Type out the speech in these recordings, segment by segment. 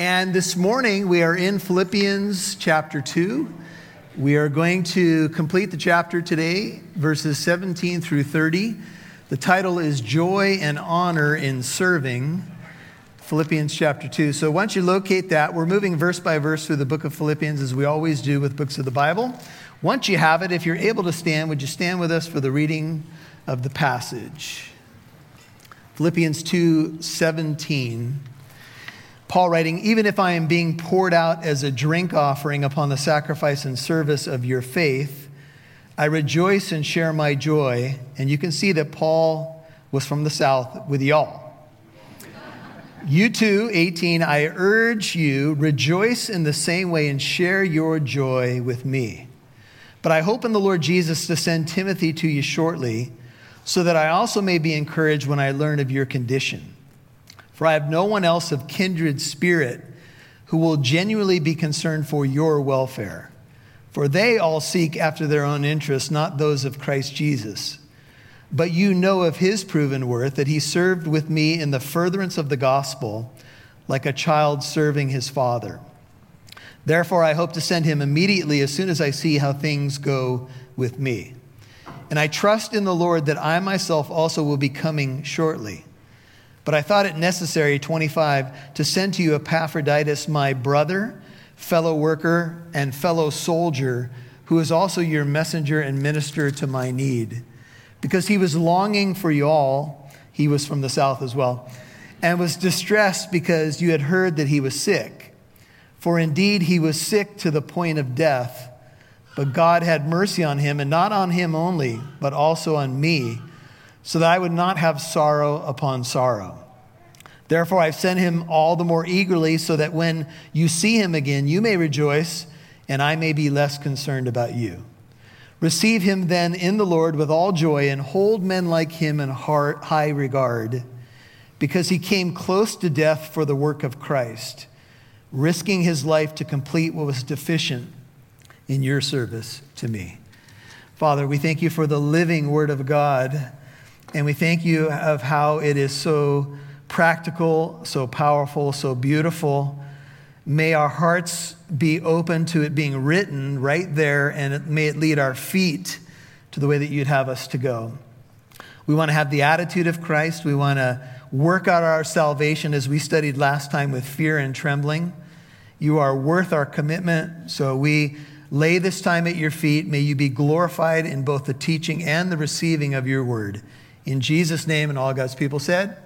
And this morning we are in Philippians chapter 2. We are going to complete the chapter today, verses 17 through 30. The title is Joy and Honor in Serving. Philippians chapter 2. So once you locate that, we're moving verse by verse through the book of Philippians as we always do with books of the Bible. Once you have it, if you're able to stand, would you stand with us for the reading of the passage? Philippians 2 17. Paul writing, Even if I am being poured out as a drink offering upon the sacrifice and service of your faith, I rejoice and share my joy. And you can see that Paul was from the South with y'all. You too, 18, I urge you, rejoice in the same way and share your joy with me. But I hope in the Lord Jesus to send Timothy to you shortly, so that I also may be encouraged when I learn of your condition. For I have no one else of kindred spirit who will genuinely be concerned for your welfare. For they all seek after their own interests, not those of Christ Jesus. But you know of his proven worth, that he served with me in the furtherance of the gospel, like a child serving his father. Therefore, I hope to send him immediately as soon as I see how things go with me. And I trust in the Lord that I myself also will be coming shortly. But I thought it necessary, 25, to send to you Epaphroditus, my brother, fellow worker, and fellow soldier, who is also your messenger and minister to my need. Because he was longing for you all, he was from the south as well, and was distressed because you had heard that he was sick. For indeed he was sick to the point of death. But God had mercy on him, and not on him only, but also on me so that I would not have sorrow upon sorrow. Therefore, I've sent him all the more eagerly, so that when you see him again, you may rejoice, and I may be less concerned about you. Receive him then in the Lord with all joy, and hold men like him in high regard, because he came close to death for the work of Christ, risking his life to complete what was deficient in your service to me. Father, we thank you for the living word of God. And we thank you of how it is so practical, so powerful, so beautiful. May our hearts be open to it being written right there, and it, may it lead our feet to the way that you'd have us to go. We want to have the attitude of Christ. We want to work out our salvation as we studied last time with fear and trembling. You are worth our commitment, so we lay this time at your feet. May you be glorified in both the teaching and the receiving of your word. In Jesus' name, and all God's people said,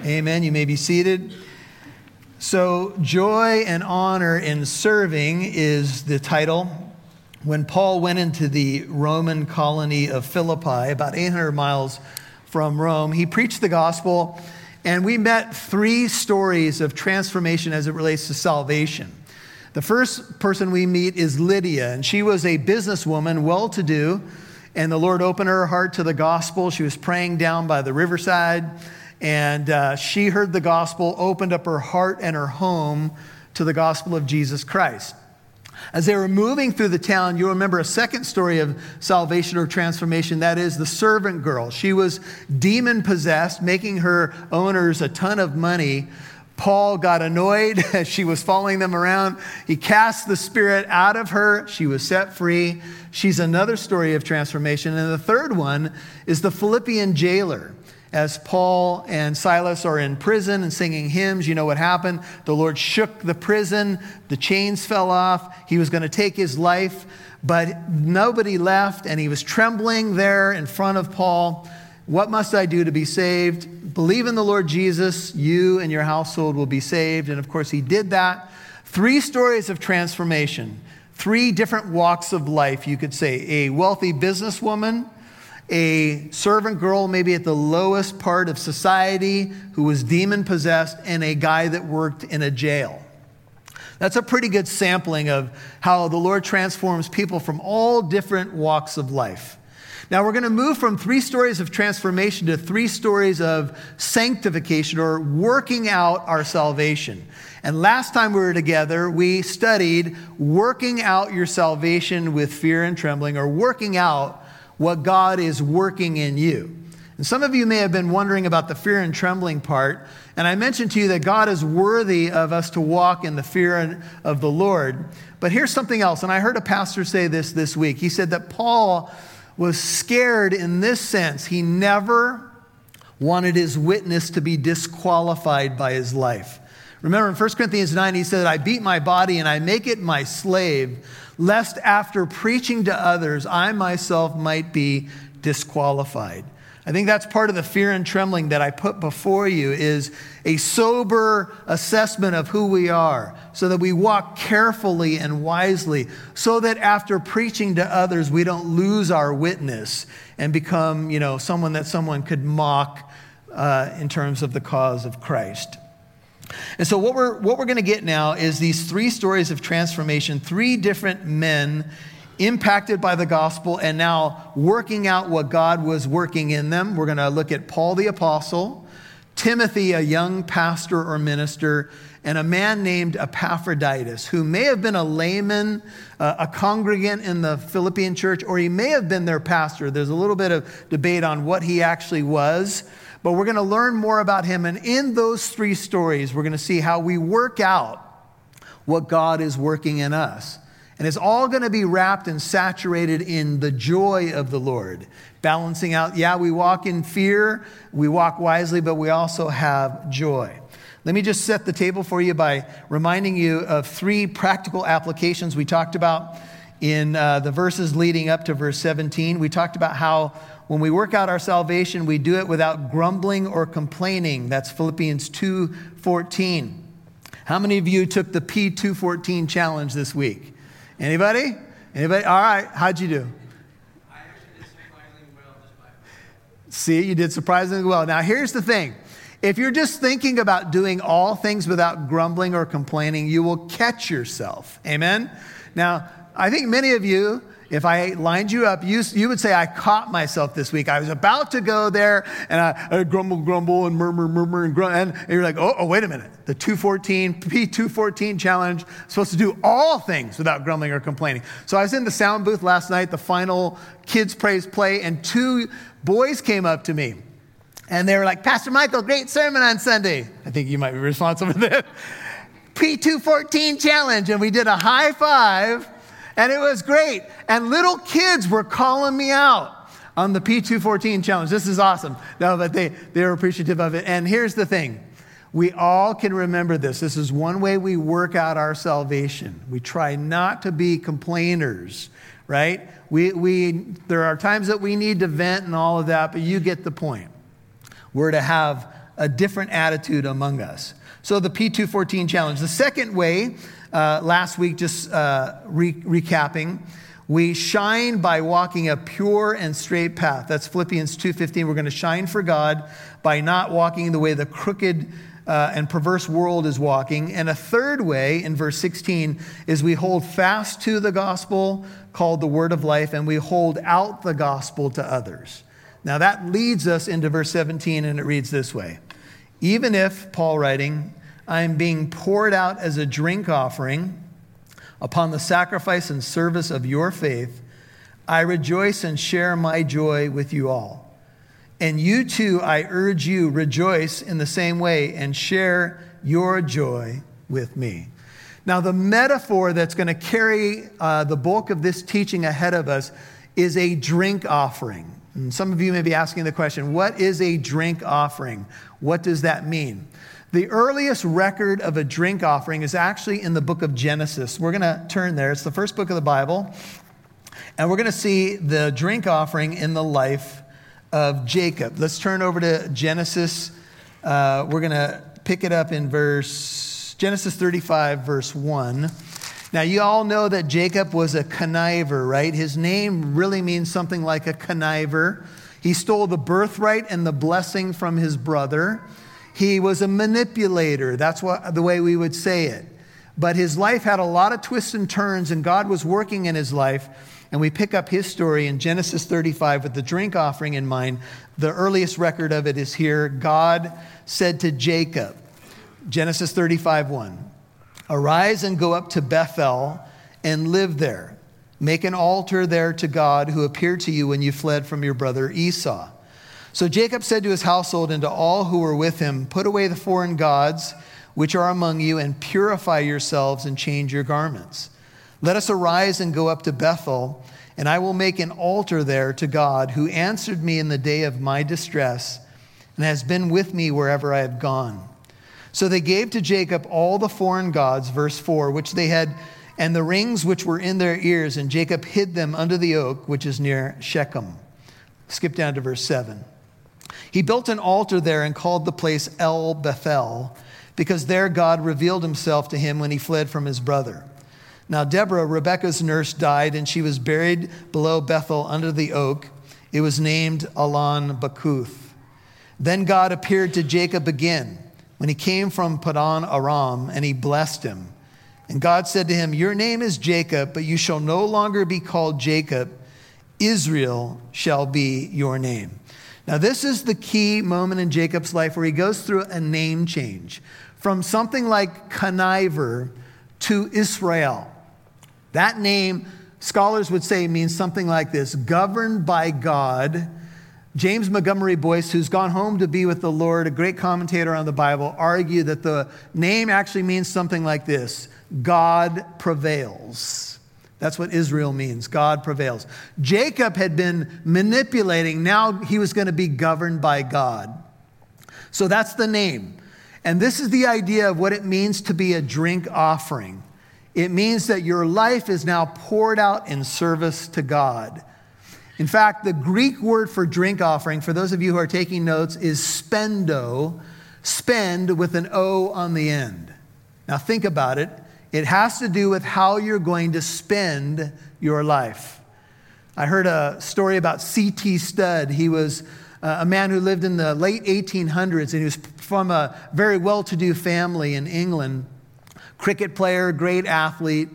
Amen. Amen. You may be seated. So, joy and honor in serving is the title. When Paul went into the Roman colony of Philippi, about 800 miles from Rome, he preached the gospel, and we met three stories of transformation as it relates to salvation. The first person we meet is Lydia, and she was a businesswoman, well to do and the Lord opened her heart to the gospel. She was praying down by the riverside, and uh, she heard the gospel, opened up her heart and her home to the gospel of Jesus Christ. As they were moving through the town, you'll remember a second story of salvation or transformation. That is the servant girl. She was demon possessed, making her owners a ton of money Paul got annoyed as she was following them around. He cast the spirit out of her. She was set free. She's another story of transformation. And the third one is the Philippian jailer. As Paul and Silas are in prison and singing hymns, you know what happened? The Lord shook the prison, the chains fell off. He was going to take his life, but nobody left, and he was trembling there in front of Paul. What must I do to be saved? Believe in the Lord Jesus, you and your household will be saved. And of course, he did that. Three stories of transformation, three different walks of life, you could say. A wealthy businesswoman, a servant girl, maybe at the lowest part of society, who was demon possessed, and a guy that worked in a jail. That's a pretty good sampling of how the Lord transforms people from all different walks of life. Now we're going to move from three stories of transformation to three stories of sanctification or working out our salvation. And last time we were together, we studied working out your salvation with fear and trembling or working out what God is working in you. And some of you may have been wondering about the fear and trembling part. And I mentioned to you that God is worthy of us to walk in the fear of the Lord. But here's something else. And I heard a pastor say this this week. He said that Paul was scared in this sense. He never wanted his witness to be disqualified by his life. Remember in 1 Corinthians 9, he said, I beat my body and I make it my slave, lest after preaching to others, I myself might be disqualified. I think that's part of the fear and trembling that I put before you is a sober assessment of who we are so that we walk carefully and wisely so that after preaching to others we don't lose our witness and become, you know, someone that someone could mock uh, in terms of the cause of Christ. And so, what we're, what we're going to get now is these three stories of transformation, three different men impacted by the gospel and now working out what God was working in them. We're going to look at Paul the apostle, Timothy, a young pastor or minister, and a man named Epaphroditus, who may have been a layman, uh, a congregant in the Philippian church, or he may have been their pastor. There's a little bit of debate on what he actually was, but we're going to learn more about him. And in those three stories, we're going to see how we work out what God is working in us. And it's all going to be wrapped and saturated in the joy of the Lord. Balancing out, yeah, we walk in fear, we walk wisely, but we also have joy. Let me just set the table for you by reminding you of three practical applications we talked about in uh, the verses leading up to verse 17. We talked about how when we work out our salvation, we do it without grumbling or complaining. That's Philippians 2:14. How many of you took the P214 challenge this week? Anybody? Anybody? All right. How'd you do? See, you did surprisingly well. Now, here's the thing if you're just thinking about doing all things without grumbling or complaining, you will catch yourself. Amen? Now, I think many of you if I lined you up, you, you would say, I caught myself this week. I was about to go there and I, I grumble, grumble, and murmur, murmur, and grumble. And, and you're like, oh, oh, wait a minute. The 214, P214 challenge, supposed to do all things without grumbling or complaining. So I was in the sound booth last night, the final kids' praise play, and two boys came up to me. And they were like, Pastor Michael, great sermon on Sunday. I think you might be responsible for that. P214 challenge. And we did a high five and it was great. And little kids were calling me out on the P214 challenge. This is awesome. No, but they, they were appreciative of it. And here's the thing we all can remember this. This is one way we work out our salvation. We try not to be complainers, right? We, we, there are times that we need to vent and all of that, but you get the point. We're to have a different attitude among us. So, the P214 challenge. The second way uh, last week, just uh, re- recapping, we shine by walking a pure and straight path. That's Philippians 2:15. We're going to shine for God by not walking the way the crooked uh, and perverse world is walking. And a third way, in verse 16, is we hold fast to the gospel called the word of life, and we hold out the gospel to others. Now that leads us into verse 17, and it reads this way Even if, Paul writing, I am being poured out as a drink offering upon the sacrifice and service of your faith. I rejoice and share my joy with you all. And you too, I urge you, rejoice in the same way and share your joy with me. Now, the metaphor that's going to carry uh, the bulk of this teaching ahead of us is a drink offering. And some of you may be asking the question what is a drink offering? What does that mean? The earliest record of a drink offering is actually in the book of Genesis. We're going to turn there. It's the first book of the Bible. And we're going to see the drink offering in the life of Jacob. Let's turn over to Genesis. Uh, we're going to pick it up in verse Genesis 35, verse 1. Now, you all know that Jacob was a conniver, right? His name really means something like a conniver. He stole the birthright and the blessing from his brother. He was a manipulator. That's what, the way we would say it. But his life had a lot of twists and turns, and God was working in his life. And we pick up his story in Genesis 35 with the drink offering in mind. The earliest record of it is here. God said to Jacob, Genesis 35 1, Arise and go up to Bethel and live there. Make an altar there to God who appeared to you when you fled from your brother Esau. So Jacob said to his household and to all who were with him, Put away the foreign gods which are among you, and purify yourselves and change your garments. Let us arise and go up to Bethel, and I will make an altar there to God, who answered me in the day of my distress, and has been with me wherever I have gone. So they gave to Jacob all the foreign gods, verse 4, which they had, and the rings which were in their ears, and Jacob hid them under the oak which is near Shechem. Skip down to verse 7. He built an altar there and called the place El Bethel, because there God revealed himself to him when he fled from his brother. Now, Deborah, Rebekah's nurse, died, and she was buried below Bethel under the oak. It was named Allon Bachuth. Then God appeared to Jacob again when he came from Padan Aram, and he blessed him. And God said to him, Your name is Jacob, but you shall no longer be called Jacob. Israel shall be your name. Now, this is the key moment in Jacob's life where he goes through a name change from something like conniver to Israel. That name, scholars would say, means something like this governed by God. James Montgomery Boice, who's gone home to be with the Lord, a great commentator on the Bible, argued that the name actually means something like this God prevails. That's what Israel means. God prevails. Jacob had been manipulating. Now he was going to be governed by God. So that's the name. And this is the idea of what it means to be a drink offering. It means that your life is now poured out in service to God. In fact, the Greek word for drink offering, for those of you who are taking notes, is spendo, spend with an O on the end. Now think about it. It has to do with how you're going to spend your life. I heard a story about C.T. Studd. He was uh, a man who lived in the late 1800s, and he was from a very well to do family in England. Cricket player, great athlete.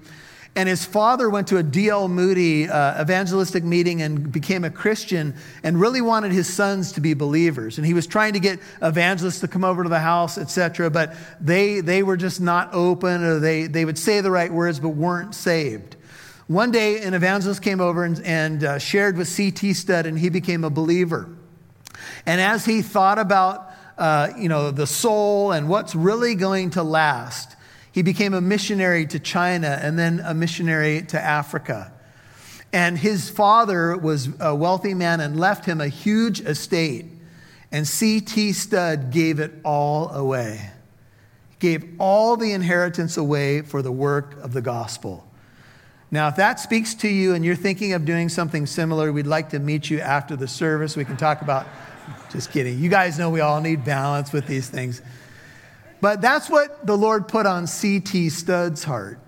And his father went to a D.L. Moody uh, evangelistic meeting and became a Christian and really wanted his sons to be believers. And he was trying to get evangelists to come over to the house, etc. But they, they were just not open or they, they would say the right words but weren't saved. One day, an evangelist came over and, and uh, shared with C.T. Studd, and he became a believer. And as he thought about uh, you know, the soul and what's really going to last, he became a missionary to China and then a missionary to Africa. And his father was a wealthy man and left him a huge estate. And C.T. Studd gave it all away. Gave all the inheritance away for the work of the gospel. Now, if that speaks to you and you're thinking of doing something similar, we'd like to meet you after the service. We can talk about, just kidding. You guys know we all need balance with these things. But that's what the Lord put on C.T. Studd's heart.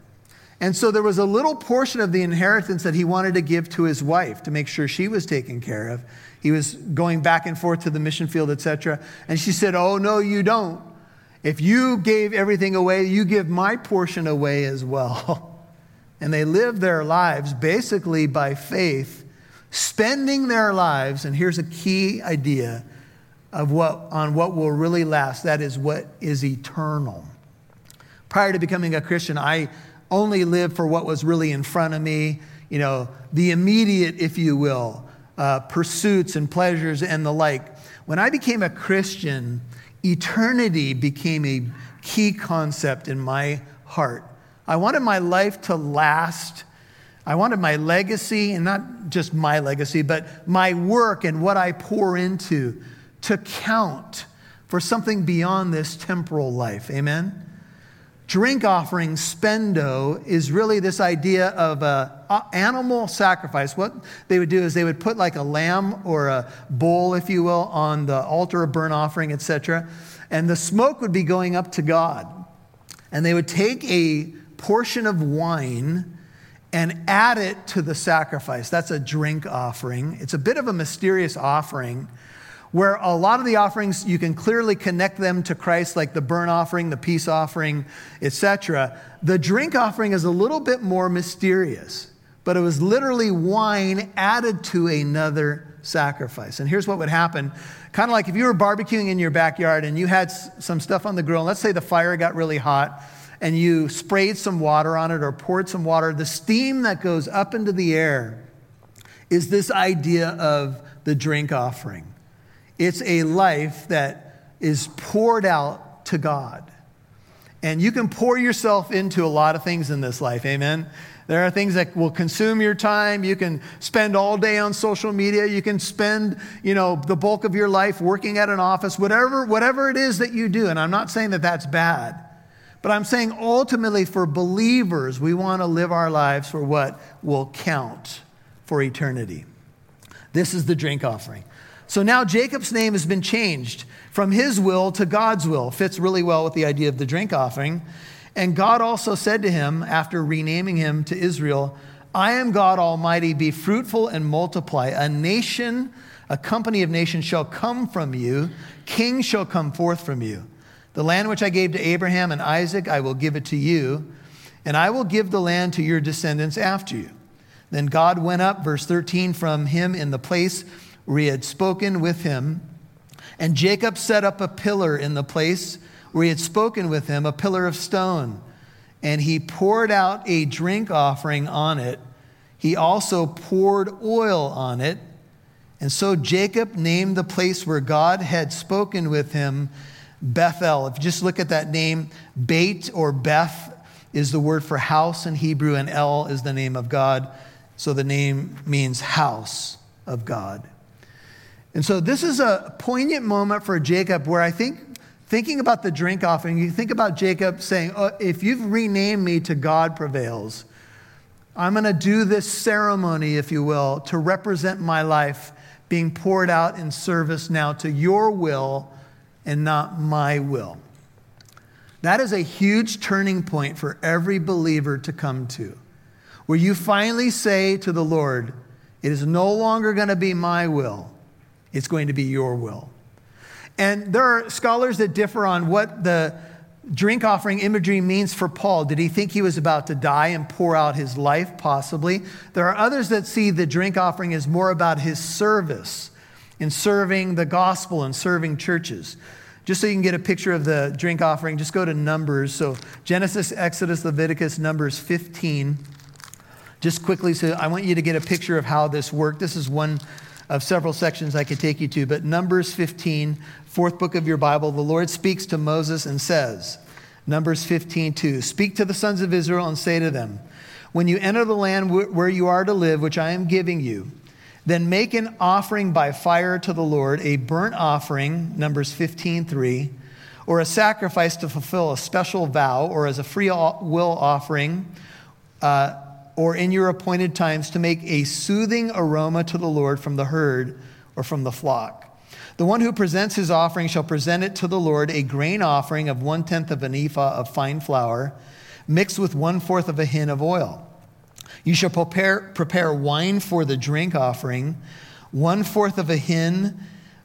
And so there was a little portion of the inheritance that he wanted to give to his wife to make sure she was taken care of. He was going back and forth to the mission field, etc. And she said, Oh, no, you don't. If you gave everything away, you give my portion away as well. and they lived their lives basically by faith, spending their lives, and here's a key idea of what, on what will really last. That is what is eternal. Prior to becoming a Christian, I only lived for what was really in front of me, you know, the immediate, if you will, uh, pursuits and pleasures and the like. When I became a Christian, eternity became a key concept in my heart. I wanted my life to last. I wanted my legacy, and not just my legacy, but my work and what I pour into to count for something beyond this temporal life. Amen? Drink offering, spendo, is really this idea of an animal sacrifice. What they would do is they would put like a lamb or a bull, if you will, on the altar of burnt offering, etc. And the smoke would be going up to God. And they would take a portion of wine and add it to the sacrifice. That's a drink offering. It's a bit of a mysterious offering where a lot of the offerings you can clearly connect them to Christ, like the burnt offering, the peace offering, etc. The drink offering is a little bit more mysterious, but it was literally wine added to another sacrifice. And here's what would happen kind of like if you were barbecuing in your backyard and you had some stuff on the grill, and let's say the fire got really hot and you sprayed some water on it or poured some water, the steam that goes up into the air is this idea of the drink offering. It's a life that is poured out to God. And you can pour yourself into a lot of things in this life, amen? There are things that will consume your time. You can spend all day on social media. You can spend, you know, the bulk of your life working at an office, whatever, whatever it is that you do. And I'm not saying that that's bad. But I'm saying ultimately for believers, we want to live our lives for what will count for eternity. This is the drink offering. So now Jacob's name has been changed from his will to God's will. Fits really well with the idea of the drink offering. And God also said to him, after renaming him to Israel, I am God Almighty, be fruitful and multiply. A nation, a company of nations shall come from you, kings shall come forth from you. The land which I gave to Abraham and Isaac, I will give it to you, and I will give the land to your descendants after you. Then God went up, verse 13, from him in the place where he had spoken with him. And Jacob set up a pillar in the place where he had spoken with him, a pillar of stone. And he poured out a drink offering on it. He also poured oil on it. And so Jacob named the place where God had spoken with him Bethel. If you just look at that name, Beit or Beth is the word for house in Hebrew, and El is the name of God. So the name means house of God. And so this is a poignant moment for Jacob where I think, thinking about the drink offering, you think about Jacob saying, oh, If you've renamed me to God prevails, I'm going to do this ceremony, if you will, to represent my life being poured out in service now to your will and not my will. That is a huge turning point for every believer to come to, where you finally say to the Lord, It is no longer going to be my will, it's going to be your will. And there are scholars that differ on what the drink offering imagery means for Paul. Did he think he was about to die and pour out his life? Possibly. There are others that see the drink offering as more about his service in serving the gospel and serving churches. Just so you can get a picture of the drink offering, just go to Numbers. So Genesis, Exodus, Leviticus, Numbers 15. Just quickly, so I want you to get a picture of how this worked. This is one of several sections I could take you to, but Numbers 15, fourth book of your Bible, the Lord speaks to Moses and says, Numbers 15, 2, Speak to the sons of Israel and say to them, When you enter the land where you are to live, which I am giving you, then make an offering by fire to the Lord, a burnt offering, Numbers 15 3, or a sacrifice to fulfill a special vow, or as a free will offering, uh, or in your appointed times to make a soothing aroma to the Lord from the herd or from the flock. The one who presents his offering shall present it to the Lord a grain offering of one tenth of an ephah of fine flour, mixed with one fourth of a hin of oil. You shall prepare, prepare wine for the drink offering, one fourth of a hin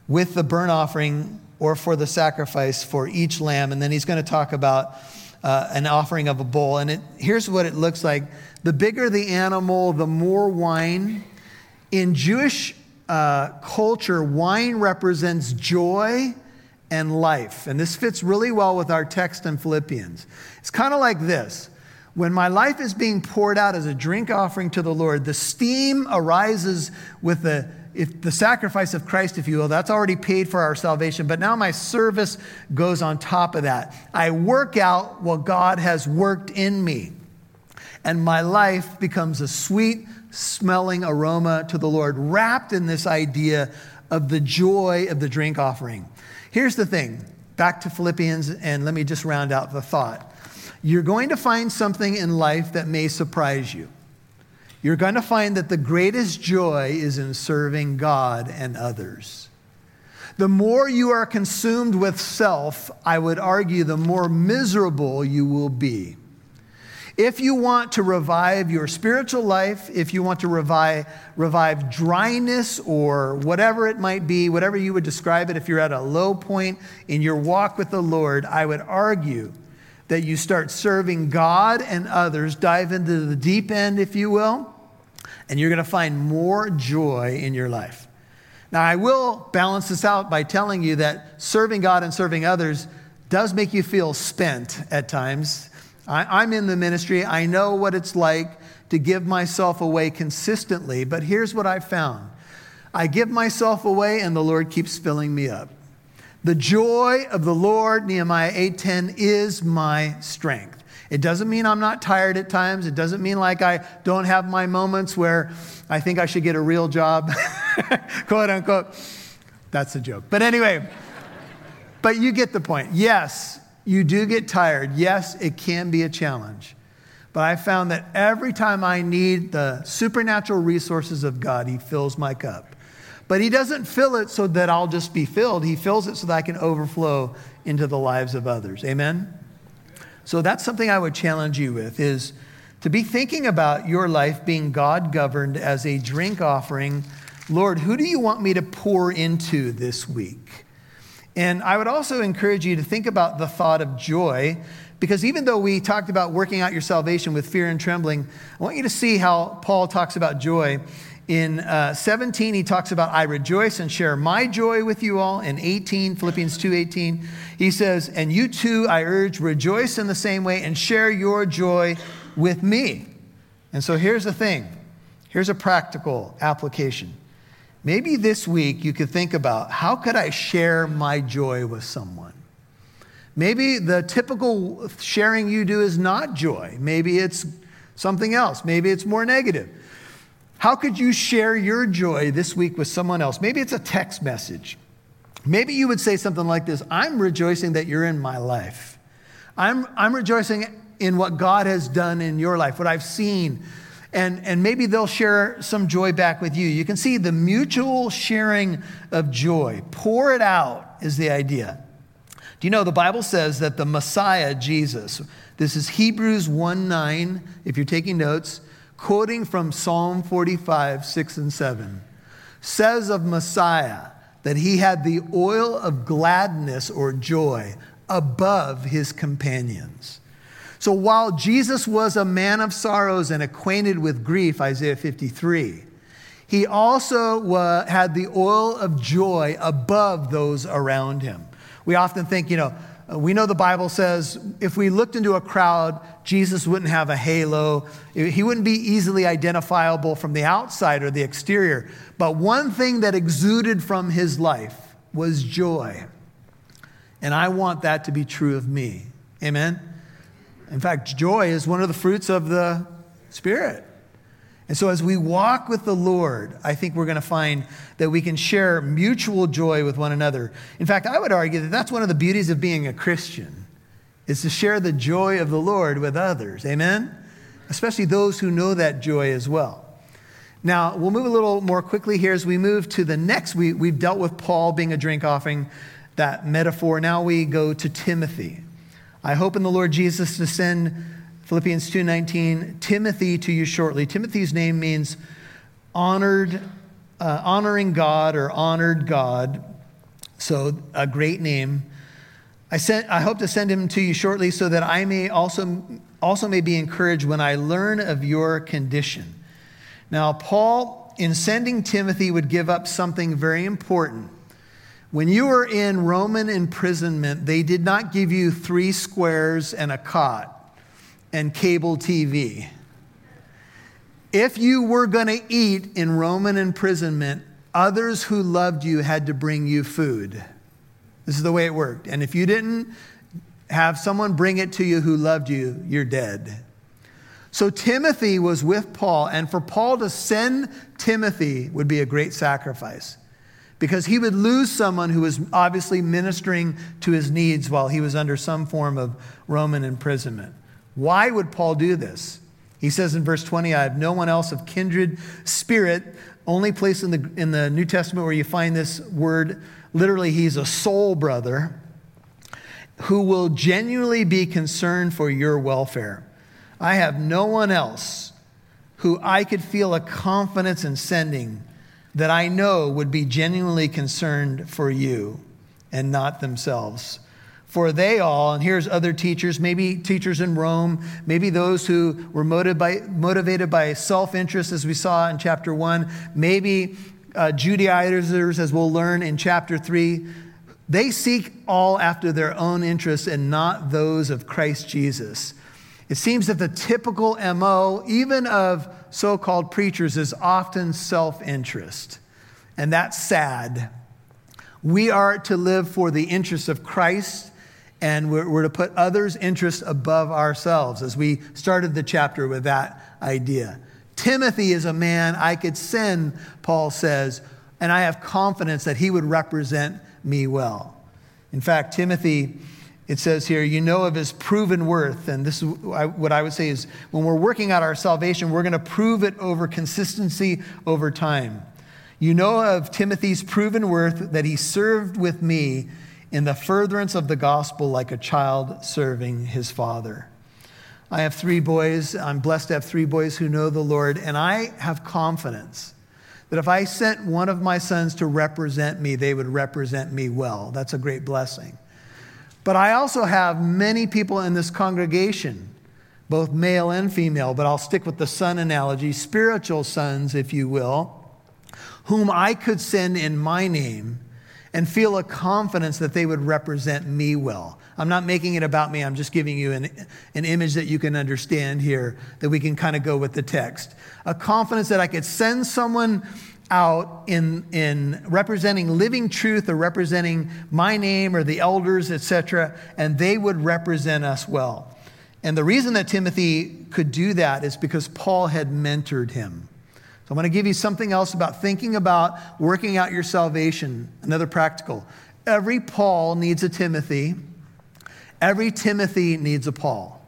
with the burnt offering or for the sacrifice for each lamb. And then he's going to talk about uh, an offering of a bull. And it, here's what it looks like the bigger the animal, the more wine. In Jewish uh, culture, wine represents joy and life. And this fits really well with our text in Philippians. It's kind of like this when my life is being poured out as a drink offering to the Lord, the steam arises with the, if the sacrifice of Christ, if you will. That's already paid for our salvation. But now my service goes on top of that. I work out what God has worked in me. And my life becomes a sweet smelling aroma to the Lord, wrapped in this idea of the joy of the drink offering. Here's the thing back to Philippians, and let me just round out the thought you're going to find something in life that may surprise you. You're going to find that the greatest joy is in serving God and others. The more you are consumed with self, I would argue, the more miserable you will be. If you want to revive your spiritual life, if you want to revive, revive dryness or whatever it might be, whatever you would describe it, if you're at a low point in your walk with the Lord, I would argue that you start serving God and others, dive into the deep end, if you will, and you're going to find more joy in your life. Now, I will balance this out by telling you that serving God and serving others does make you feel spent at times. I, am in the ministry, I know what it's like to give myself away consistently, but here's what I found I give myself away and the Lord keeps filling me up. The joy of the Lord, Nehemiah 8:10, is my strength. It doesn't mean I'm not tired at times. It doesn't mean like I don't have my moments where I think I should get a real job, quote unquote. That's a joke. But anyway, but you get the point. Yes, you do get tired. Yes, it can be a challenge. But I found that every time I need the supernatural resources of God, He fills my cup. But He doesn't fill it so that I'll just be filled. He fills it so that I can overflow into the lives of others. Amen? So that's something I would challenge you with is to be thinking about your life being God governed as a drink offering. Lord, who do you want me to pour into this week? And I would also encourage you to think about the thought of joy, because even though we talked about working out your salvation with fear and trembling, I want you to see how Paul talks about joy. In uh, 17, he talks about, I rejoice and share my joy with you all. In 18, Philippians 2.18, he says, and you too, I urge, rejoice in the same way and share your joy with me. And so here's the thing. Here's a practical application. Maybe this week you could think about how could I share my joy with someone? Maybe the typical sharing you do is not joy. Maybe it's something else. Maybe it's more negative. How could you share your joy this week with someone else? Maybe it's a text message. Maybe you would say something like this I'm rejoicing that you're in my life. I'm, I'm rejoicing in what God has done in your life, what I've seen. And, and maybe they'll share some joy back with you. You can see the mutual sharing of joy. Pour it out is the idea. Do you know the Bible says that the Messiah, Jesus, this is Hebrews 1 9, if you're taking notes, quoting from Psalm 45, 6 and 7, says of Messiah that he had the oil of gladness or joy above his companions. So while Jesus was a man of sorrows and acquainted with grief, Isaiah 53, he also had the oil of joy above those around him. We often think, you know, uh, we know the Bible says if we looked into a crowd, Jesus wouldn't have a halo. He wouldn't be easily identifiable from the outside or the exterior. But one thing that exuded from his life was joy. And I want that to be true of me. Amen? In fact, joy is one of the fruits of the Spirit. And so, as we walk with the Lord, I think we're going to find that we can share mutual joy with one another. In fact, I would argue that that's one of the beauties of being a Christian, is to share the joy of the Lord with others. Amen? Especially those who know that joy as well. Now, we'll move a little more quickly here as we move to the next. We, we've dealt with Paul being a drink offering, that metaphor. Now we go to Timothy. I hope in the Lord Jesus to send Philippians 2:19, Timothy to you shortly. Timothy's name means honored, uh, honoring God or honored God. So a great name. I, sent, I hope to send him to you shortly so that I may also, also may be encouraged when I learn of your condition. Now, Paul, in sending Timothy, would give up something very important. When you were in Roman imprisonment, they did not give you three squares and a cot and cable TV. If you were going to eat in Roman imprisonment, others who loved you had to bring you food. This is the way it worked. And if you didn't have someone bring it to you who loved you, you're dead. So Timothy was with Paul, and for Paul to send Timothy would be a great sacrifice because he would lose someone who was obviously ministering to his needs while he was under some form of Roman imprisonment. Why would Paul do this? He says in verse 20, I have no one else of kindred spirit. Only place in the, in the New Testament where you find this word, literally, he's a soul brother who will genuinely be concerned for your welfare. I have no one else who I could feel a confidence in sending that I know would be genuinely concerned for you and not themselves for they all, and here's other teachers, maybe teachers in Rome, maybe those who were motivated by, motivated by self interest, as we saw in chapter one, maybe uh, Judaizers, as we'll learn in chapter three. They seek all after their own interests and not those of Christ Jesus. It seems that the typical MO, even of so called preachers, is often self interest. and that's sad. We are to live for the interests of Christ, and we're, we're to put others' interests above ourselves, as we started the chapter with that idea. Timothy is a man I could send, Paul says, and I have confidence that he would represent me well. In fact, Timothy, it says here, you know of his proven worth. And this is what I would say is when we're working out our salvation, we're going to prove it over consistency over time. You know of Timothy's proven worth that he served with me in the furtherance of the gospel like a child serving his father. I have three boys. I'm blessed to have three boys who know the Lord, and I have confidence that if I sent one of my sons to represent me, they would represent me well. That's a great blessing. But I also have many people in this congregation, both male and female, but I'll stick with the son analogy, spiritual sons, if you will whom I could send in my name and feel a confidence that they would represent me well. I'm not making it about me, I'm just giving you an, an image that you can understand here, that we can kind of go with the text. A confidence that I could send someone out in, in representing living truth or representing my name or the elders, etc., and they would represent us well. And the reason that Timothy could do that is because Paul had mentored him. So I'm going to give you something else about thinking about working out your salvation, another practical. Every Paul needs a Timothy. Every Timothy needs a Paul.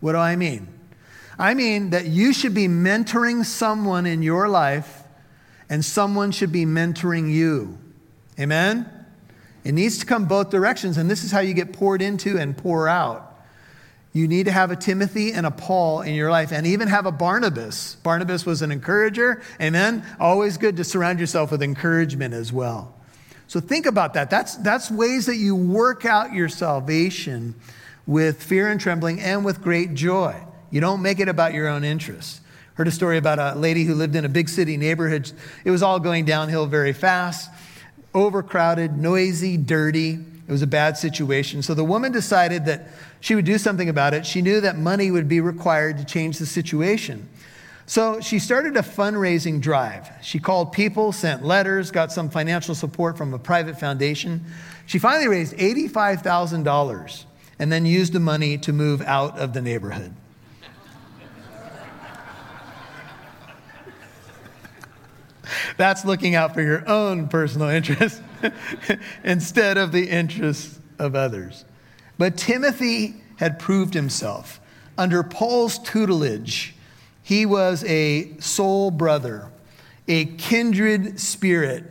What do I mean? I mean that you should be mentoring someone in your life, and someone should be mentoring you. Amen? It needs to come both directions, and this is how you get poured into and pour out. You need to have a Timothy and a Paul in your life, and even have a Barnabas. Barnabas was an encourager. Amen. Always good to surround yourself with encouragement as well. So think about that. That's, that's ways that you work out your salvation with fear and trembling and with great joy. You don't make it about your own interests. Heard a story about a lady who lived in a big city neighborhood. It was all going downhill very fast, overcrowded, noisy, dirty. It was a bad situation. So the woman decided that she would do something about it. She knew that money would be required to change the situation. So she started a fundraising drive. She called people, sent letters, got some financial support from a private foundation. She finally raised $85,000 and then used the money to move out of the neighborhood. That's looking out for your own personal interest instead of the interests of others. But Timothy had proved himself. Under Paul's tutelage, he was a soul brother, a kindred spirit.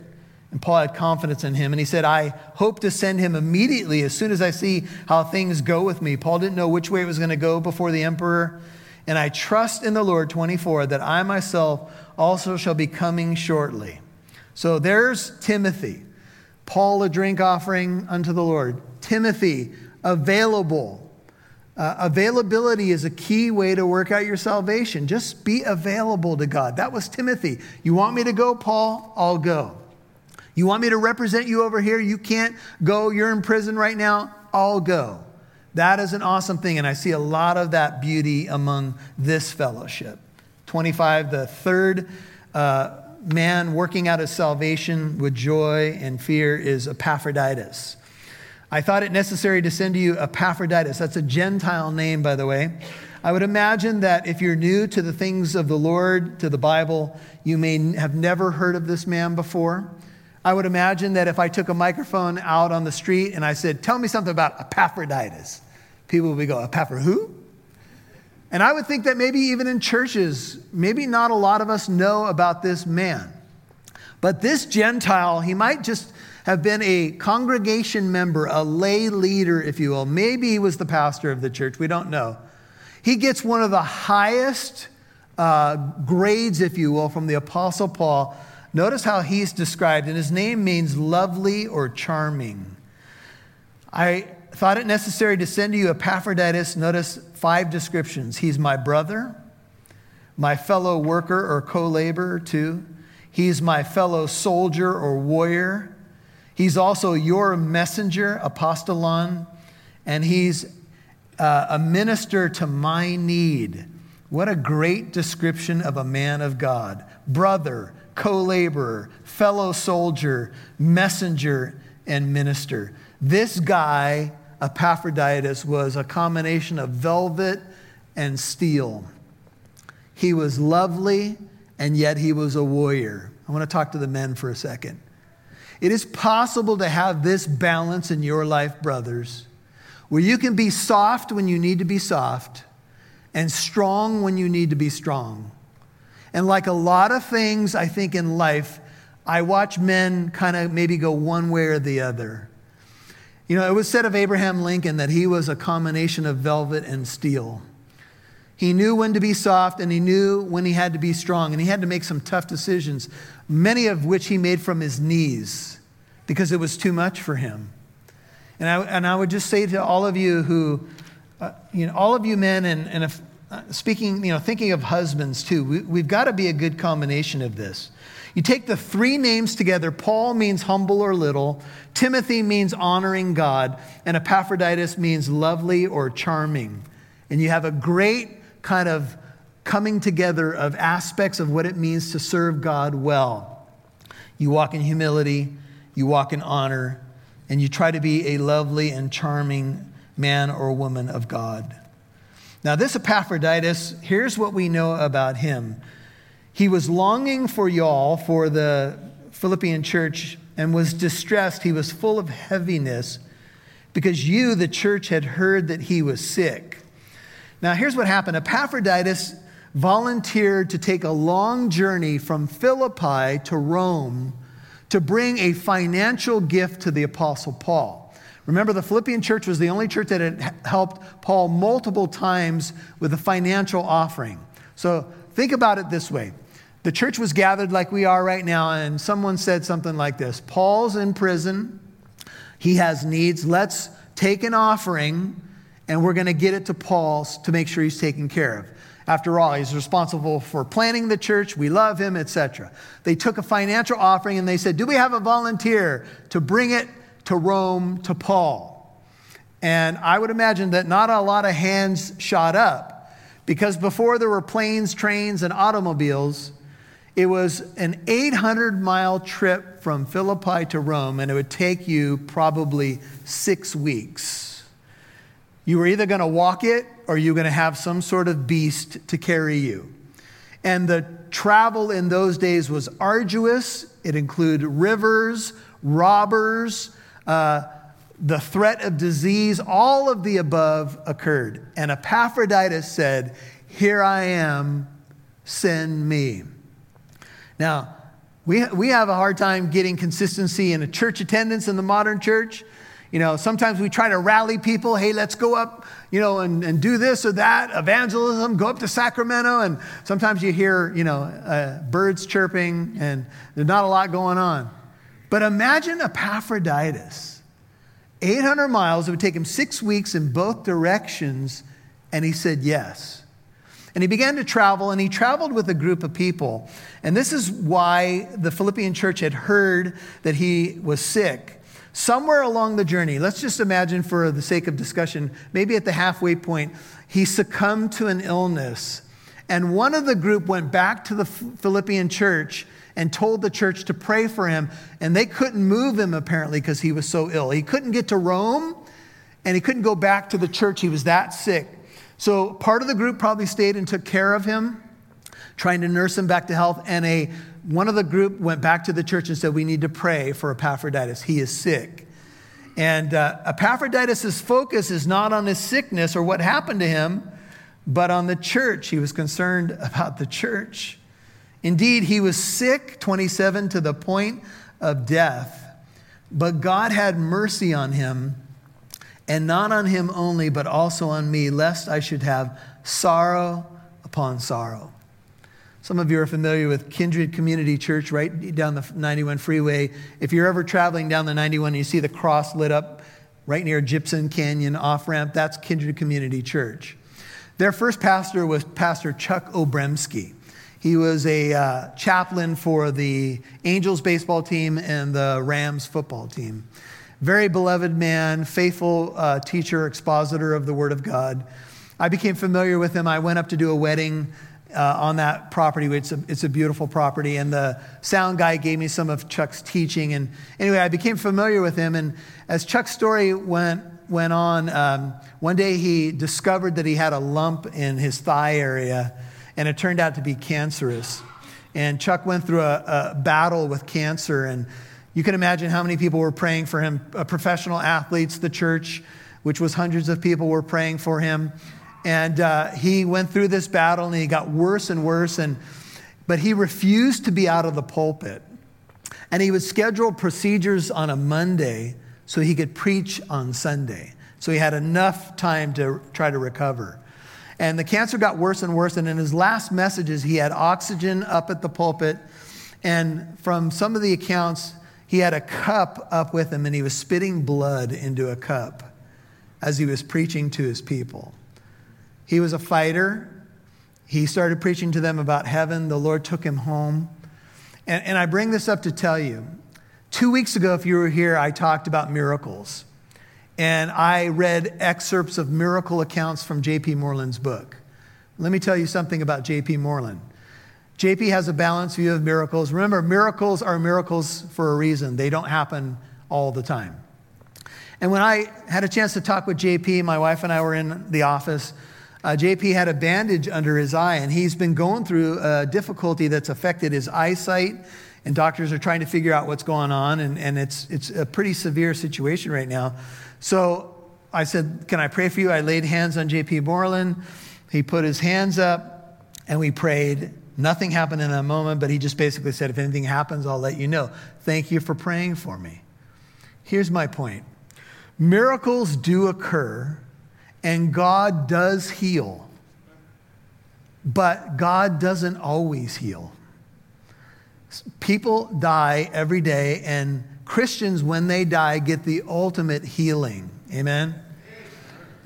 And Paul had confidence in him. And he said, I hope to send him immediately as soon as I see how things go with me. Paul didn't know which way it was going to go before the emperor. And I trust in the Lord, 24, that I myself also shall be coming shortly. So there's Timothy. Paul, a drink offering unto the Lord. Timothy, available. Uh, availability is a key way to work out your salvation. Just be available to God. That was Timothy. You want me to go, Paul? I'll go. You want me to represent you over here? You can't go. You're in prison right now. I'll go. That is an awesome thing. And I see a lot of that beauty among this fellowship. 25, the third uh, man working out his salvation with joy and fear is Epaphroditus. I thought it necessary to send to you Epaphroditus. That's a Gentile name, by the way. I would imagine that if you're new to the things of the Lord, to the Bible, you may have never heard of this man before. I would imagine that if I took a microphone out on the street and I said, Tell me something about Epaphroditus, people would go, Epaphr who? And I would think that maybe even in churches, maybe not a lot of us know about this man. But this Gentile, he might just have been a congregation member, a lay leader, if you will. Maybe he was the pastor of the church. We don't know. He gets one of the highest uh, grades, if you will, from the Apostle Paul. Notice how he's described, and his name means lovely or charming. I thought it necessary to send to you Epaphroditus. Notice five descriptions. He's my brother, my fellow worker or co laborer, too. He's my fellow soldier or warrior. He's also your messenger, apostolon, and he's uh, a minister to my need. What a great description of a man of God. Brother, co laborer, fellow soldier, messenger, and minister. This guy, Epaphroditus, was a combination of velvet and steel. He was lovely, and yet he was a warrior. I want to talk to the men for a second. It is possible to have this balance in your life, brothers, where you can be soft when you need to be soft and strong when you need to be strong. And like a lot of things, I think in life, I watch men kind of maybe go one way or the other. You know, it was said of Abraham Lincoln that he was a combination of velvet and steel. He knew when to be soft and he knew when he had to be strong, and he had to make some tough decisions, many of which he made from his knees because it was too much for him. And I, and I would just say to all of you who, uh, you know, all of you men, and, and if, uh, speaking, you know, thinking of husbands too, we, we've got to be a good combination of this. You take the three names together Paul means humble or little, Timothy means honoring God, and Epaphroditus means lovely or charming. And you have a great kind of coming together of aspects of what it means to serve God well. You walk in humility, you walk in honor, and you try to be a lovely and charming man or woman of God. Now, this Epaphroditus, here's what we know about him. He was longing for y'all, for the Philippian church, and was distressed. He was full of heaviness because you, the church, had heard that he was sick. Now, here's what happened Epaphroditus volunteered to take a long journey from Philippi to Rome to bring a financial gift to the Apostle Paul. Remember, the Philippian church was the only church that had helped Paul multiple times with a financial offering. So think about it this way the church was gathered like we are right now, and someone said something like this Paul's in prison, he has needs. Let's take an offering, and we're going to get it to Paul to make sure he's taken care of. After all, he's responsible for planning the church. We love him, etc. They took a financial offering and they said, Do we have a volunteer to bring it to Rome to Paul? And I would imagine that not a lot of hands shot up because before there were planes, trains, and automobiles, it was an 800 mile trip from Philippi to Rome, and it would take you probably six weeks. You were either going to walk it or you were going to have some sort of beast to carry you. And the travel in those days was arduous. It included rivers, robbers, uh, the threat of disease, all of the above occurred. And Epaphroditus said, Here I am, send me. Now, we, we have a hard time getting consistency in a church attendance in the modern church. You know, sometimes we try to rally people, hey, let's go up, you know, and, and do this or that, evangelism, go up to Sacramento. And sometimes you hear, you know, uh, birds chirping and there's not a lot going on. But imagine Epaphroditus, 800 miles, it would take him six weeks in both directions, and he said yes. And he began to travel, and he traveled with a group of people. And this is why the Philippian church had heard that he was sick Somewhere along the journey, let's just imagine for the sake of discussion, maybe at the halfway point, he succumbed to an illness. And one of the group went back to the Philippian church and told the church to pray for him. And they couldn't move him apparently because he was so ill. He couldn't get to Rome and he couldn't go back to the church. He was that sick. So part of the group probably stayed and took care of him, trying to nurse him back to health. And a one of the group went back to the church and said, We need to pray for Epaphroditus. He is sick. And uh, Epaphroditus' focus is not on his sickness or what happened to him, but on the church. He was concerned about the church. Indeed, he was sick, 27, to the point of death. But God had mercy on him, and not on him only, but also on me, lest I should have sorrow upon sorrow. Some of you are familiar with Kindred Community Church right down the 91 freeway. If you're ever traveling down the 91 and you see the cross lit up right near Gypsum Canyon off ramp, that's Kindred Community Church. Their first pastor was Pastor Chuck Obremski. He was a uh, chaplain for the Angels baseball team and the Rams football team. Very beloved man, faithful uh, teacher, expositor of the Word of God. I became familiar with him. I went up to do a wedding uh, on that property. It's a, it's a beautiful property. And the sound guy gave me some of Chuck's teaching. And anyway, I became familiar with him. And as Chuck's story went, went on, um, one day he discovered that he had a lump in his thigh area, and it turned out to be cancerous. And Chuck went through a, a battle with cancer. And you can imagine how many people were praying for him. Uh, professional athletes, the church, which was hundreds of people, were praying for him. And uh, he went through this battle and he got worse and worse. And, but he refused to be out of the pulpit. And he would schedule procedures on a Monday so he could preach on Sunday. So he had enough time to try to recover. And the cancer got worse and worse. And in his last messages, he had oxygen up at the pulpit. And from some of the accounts, he had a cup up with him and he was spitting blood into a cup as he was preaching to his people. He was a fighter. He started preaching to them about heaven. The Lord took him home. And, and I bring this up to tell you two weeks ago, if you were here, I talked about miracles. And I read excerpts of miracle accounts from J.P. Moreland's book. Let me tell you something about J.P. Moreland. JP has a balanced view of miracles. Remember, miracles are miracles for a reason, they don't happen all the time. And when I had a chance to talk with JP, my wife and I were in the office. Uh, JP had a bandage under his eye, and he's been going through a difficulty that's affected his eyesight. And doctors are trying to figure out what's going on, and, and it's, it's a pretty severe situation right now. So I said, Can I pray for you? I laid hands on JP Moreland. He put his hands up, and we prayed. Nothing happened in that moment, but he just basically said, If anything happens, I'll let you know. Thank you for praying for me. Here's my point miracles do occur and God does heal, but God doesn't always heal. People die every day, and Christians, when they die, get the ultimate healing. Amen?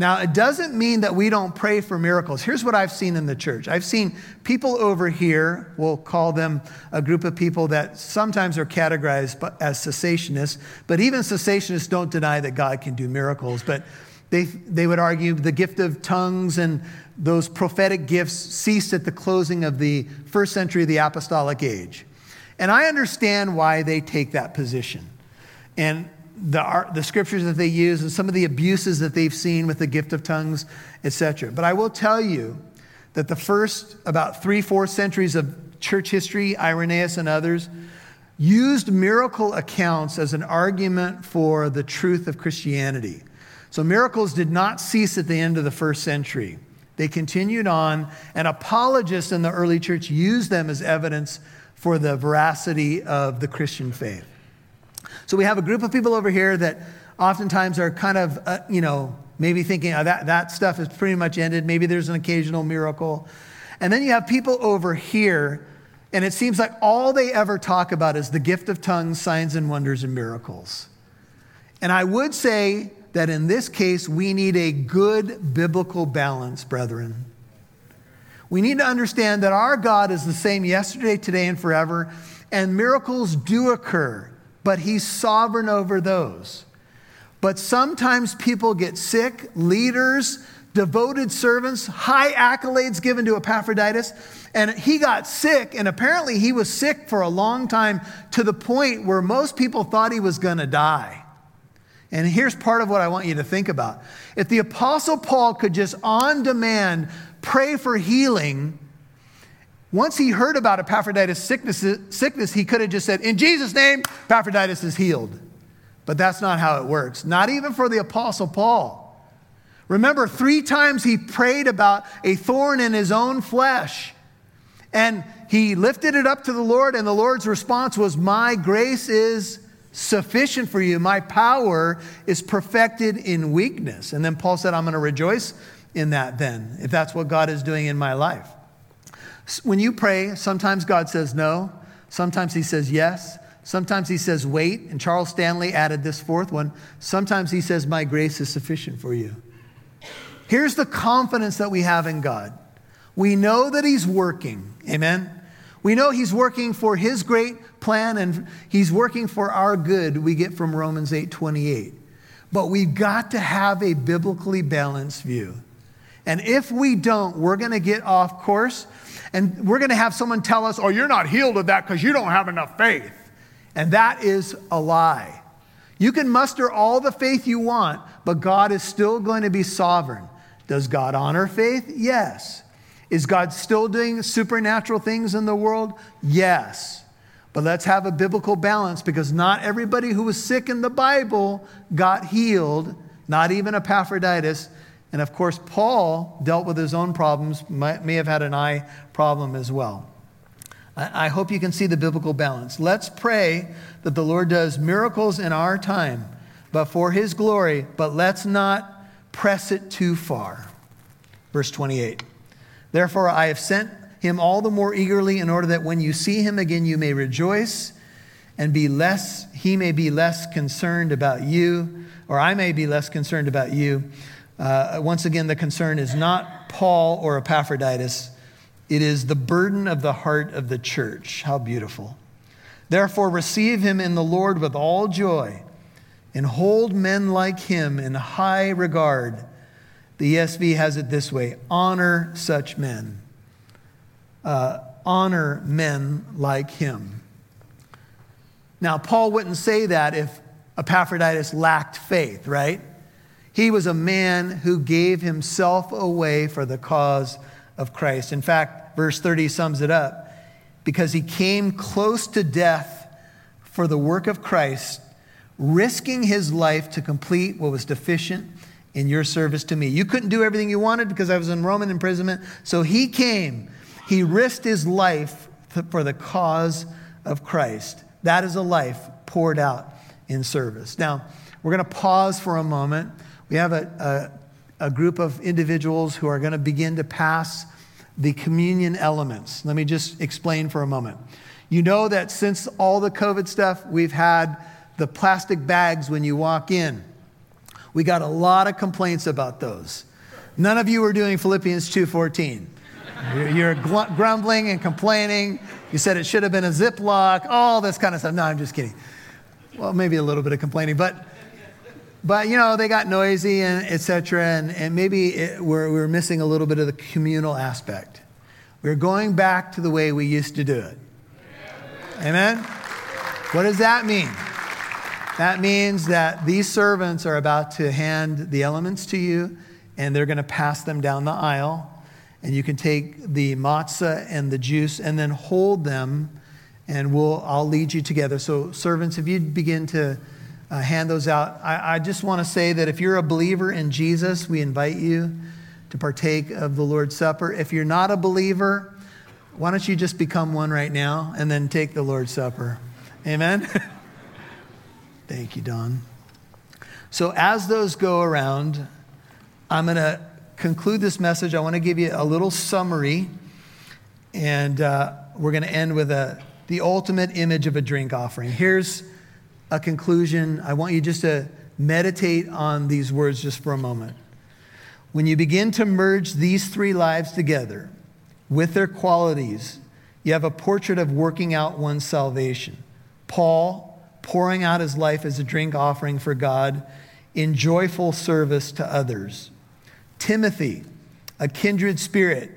Now, it doesn't mean that we don't pray for miracles. Here's what I've seen in the church I've seen people over here, we'll call them a group of people that sometimes are categorized as cessationists, but even cessationists don't deny that God can do miracles. But they, they would argue the gift of tongues and those prophetic gifts ceased at the closing of the first century of the apostolic age. And I understand why they take that position. And the, the scriptures that they use and some of the abuses that they've seen with the gift of tongues, etc. But I will tell you that the first about three, four centuries of church history, Irenaeus and others, used miracle accounts as an argument for the truth of Christianity. So miracles did not cease at the end of the first century. They continued on, and apologists in the early church used them as evidence for the veracity of the Christian faith. So we have a group of people over here that oftentimes are kind of, uh, you know, maybe thinking oh, that, that stuff is pretty much ended. Maybe there's an occasional miracle. And then you have people over here, and it seems like all they ever talk about is the gift of tongues, signs and wonders, and miracles. And I would say that in this case, we need a good biblical balance, brethren. We need to understand that our God is the same yesterday, today, and forever, and miracles do occur, but He's sovereign over those. But sometimes people get sick, leaders, devoted servants, high accolades given to Epaphroditus, and he got sick, and apparently he was sick for a long time to the point where most people thought he was going to die. And here's part of what I want you to think about. If the Apostle Paul could just on demand pray for healing, once he heard about Epaphroditus' sickness, sickness, he could have just said, In Jesus' name, Epaphroditus is healed. But that's not how it works, not even for the Apostle Paul. Remember, three times he prayed about a thorn in his own flesh. And he lifted it up to the Lord, and the Lord's response was, My grace is sufficient for you. My power is perfected in weakness. And then Paul said, I'm going to rejoice in that then, if that's what God is doing in my life. When you pray, sometimes God says no, sometimes he says yes, sometimes he says wait. And Charles Stanley added this fourth one sometimes he says, My grace is sufficient for you. Here's the confidence that we have in God. We know that he's working. Amen. We know he's working for his great plan and he's working for our good, we get from Romans 8 28. But we've got to have a biblically balanced view. And if we don't, we're going to get off course and we're going to have someone tell us, oh, you're not healed of that because you don't have enough faith. And that is a lie. You can muster all the faith you want, but God is still going to be sovereign. Does God honor faith? Yes. Is God still doing supernatural things in the world? Yes. But let's have a biblical balance because not everybody who was sick in the Bible got healed, not even Epaphroditus. And of course, Paul dealt with his own problems, may have had an eye problem as well. I hope you can see the biblical balance. Let's pray that the Lord does miracles in our time, but for his glory, but let's not press it too far. Verse 28 Therefore, I have sent him all the more eagerly in order that when you see him again, you may rejoice and be less, he may be less concerned about you, or I may be less concerned about you. Uh, once again, the concern is not Paul or Epaphroditus, it is the burden of the heart of the church. How beautiful. Therefore, receive him in the Lord with all joy and hold men like him in high regard. The ESV has it this way honor such men. Uh, honor men like him. Now, Paul wouldn't say that if Epaphroditus lacked faith, right? He was a man who gave himself away for the cause of Christ. In fact, verse 30 sums it up because he came close to death for the work of Christ, risking his life to complete what was deficient in your service to me. You couldn't do everything you wanted because I was in Roman imprisonment. So he came. He risked his life for the cause of Christ. That is a life poured out in service. Now, we're going to pause for a moment. We have a, a, a group of individuals who are going to begin to pass the communion elements. Let me just explain for a moment. You know that since all the COVID stuff, we've had the plastic bags when you walk in. We got a lot of complaints about those. None of you are doing Philippians 2:14. You're, you're grumbling and complaining. You said it should have been a Ziploc, all this kind of stuff. No, I'm just kidding. Well, maybe a little bit of complaining, but but you know they got noisy and etc and, and maybe it, we're, we're missing a little bit of the communal aspect. We're going back to the way we used to do it. Amen? What does that mean? That means that these servants are about to hand the elements to you and they're going to pass them down the aisle and you can take the matzah and the juice and then hold them and we'll i'll lead you together. So servants if you begin to uh, hand those out. I, I just want to say that if you're a believer in Jesus, we invite you to partake of the Lord's Supper. If you're not a believer, why don't you just become one right now and then take the Lord's Supper? Amen? Thank you, Don. So, as those go around, I'm going to conclude this message. I want to give you a little summary, and uh, we're going to end with a, the ultimate image of a drink offering. Here's a conclusion, I want you just to meditate on these words just for a moment. When you begin to merge these three lives together with their qualities, you have a portrait of working out one's salvation. Paul pouring out his life as a drink offering for God in joyful service to others. Timothy, a kindred spirit,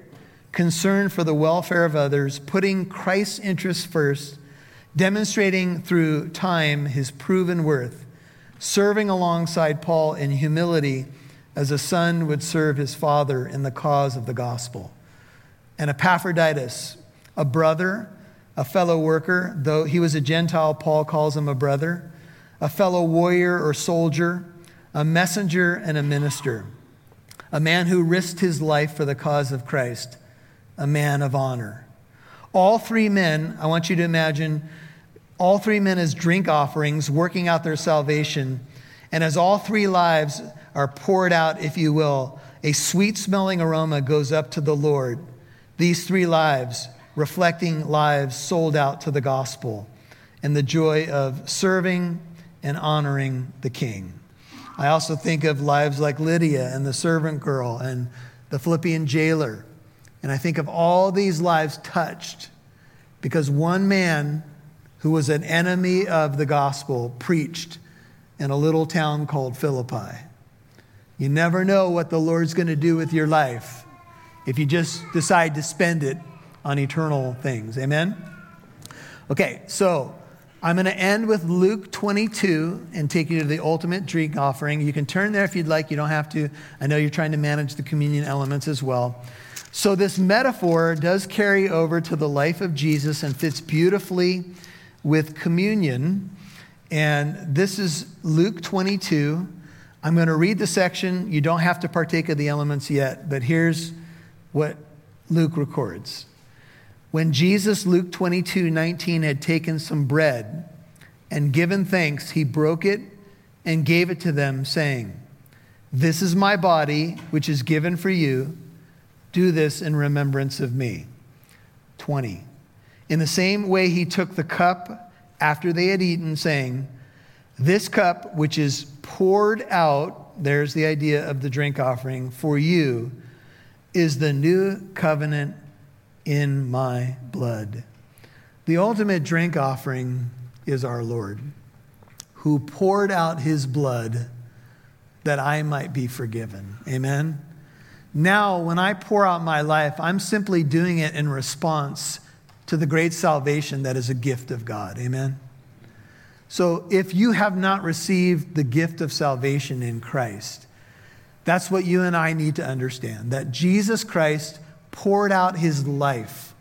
concerned for the welfare of others, putting Christ's interests first demonstrating through time his proven worth, serving alongside Paul in humility as a son would serve his father in the cause of the gospel. And Epaphroditus, a brother, a fellow worker, though he was a Gentile, Paul calls him a brother, a fellow warrior or soldier, a messenger and a minister, a man who risked his life for the cause of Christ, a man of honor. All three men, I want you to imagine, all three men as drink offerings, working out their salvation. And as all three lives are poured out, if you will, a sweet smelling aroma goes up to the Lord. These three lives, reflecting lives sold out to the gospel and the joy of serving and honoring the King. I also think of lives like Lydia and the servant girl and the Philippian jailer. And I think of all these lives touched because one man who was an enemy of the gospel, preached in a little town called Philippi. You never know what the Lord's going to do with your life if you just decide to spend it on eternal things. Amen? Okay, so I'm going to end with Luke 22 and take you to the ultimate drink offering. You can turn there if you'd like. You don't have to. I know you're trying to manage the communion elements as well. So, this metaphor does carry over to the life of Jesus and fits beautifully with communion. And this is Luke 22. I'm going to read the section. You don't have to partake of the elements yet, but here's what Luke records. When Jesus, Luke 22 19, had taken some bread and given thanks, he broke it and gave it to them, saying, This is my body, which is given for you. Do this in remembrance of me. 20. In the same way, he took the cup after they had eaten, saying, This cup, which is poured out, there's the idea of the drink offering, for you, is the new covenant in my blood. The ultimate drink offering is our Lord, who poured out his blood that I might be forgiven. Amen. Now, when I pour out my life, I'm simply doing it in response to the great salvation that is a gift of God. Amen. So, if you have not received the gift of salvation in Christ, that's what you and I need to understand that Jesus Christ poured out his life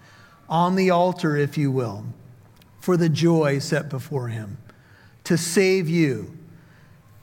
on the altar, if you will, for the joy set before him to save you.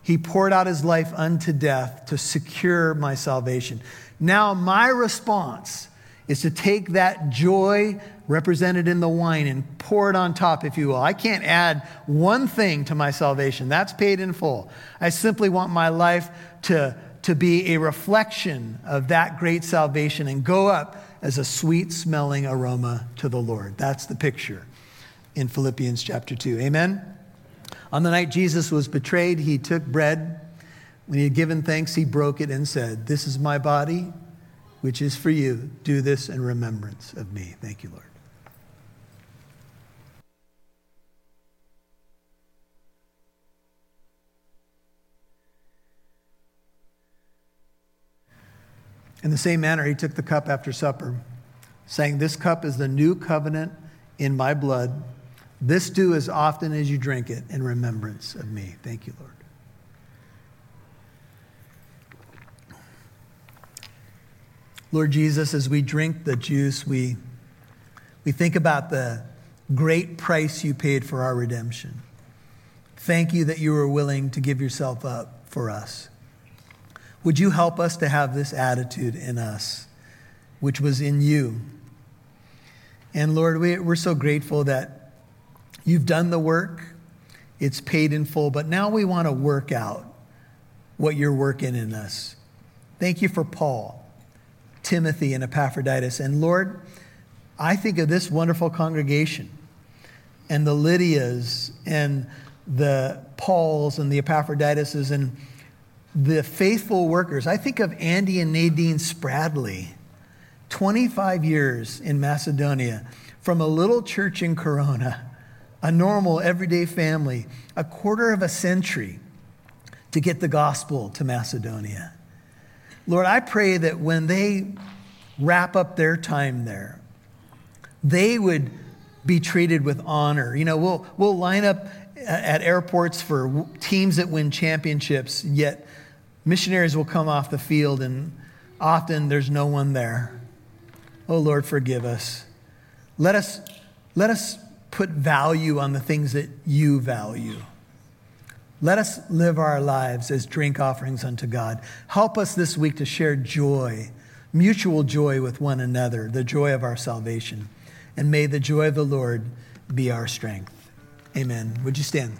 He poured out his life unto death to secure my salvation. Now, my response is to take that joy represented in the wine and pour it on top, if you will. I can't add one thing to my salvation, that's paid in full. I simply want my life to to be a reflection of that great salvation and go up as a sweet smelling aroma to the Lord. That's the picture in Philippians chapter 2. Amen? On the night Jesus was betrayed, he took bread. When he had given thanks, he broke it and said, This is my body, which is for you. Do this in remembrance of me. Thank you, Lord. In the same manner, he took the cup after supper, saying, This cup is the new covenant in my blood. This do as often as you drink it in remembrance of me. Thank you, Lord. Lord Jesus, as we drink the juice, we, we think about the great price you paid for our redemption. Thank you that you were willing to give yourself up for us. Would you help us to have this attitude in us, which was in you? And Lord, we, we're so grateful that you've done the work, it's paid in full, but now we want to work out what you're working in us. Thank you for Paul, Timothy, and Epaphroditus. And Lord, I think of this wonderful congregation and the Lydias and the Pauls and the Epaphroditus and the faithful workers. I think of Andy and Nadine Spradley, 25 years in Macedonia, from a little church in Corona, a normal, everyday family, a quarter of a century to get the gospel to Macedonia. Lord, I pray that when they wrap up their time there, they would be treated with honor. You know, we'll, we'll line up uh, at airports for teams that win championships, yet missionaries will come off the field and often there's no one there. Oh Lord, forgive us. Let us, let us put value on the things that you value. Let us live our lives as drink offerings unto God. Help us this week to share joy, mutual joy with one another, the joy of our salvation. And may the joy of the Lord be our strength. Amen. Would you stand?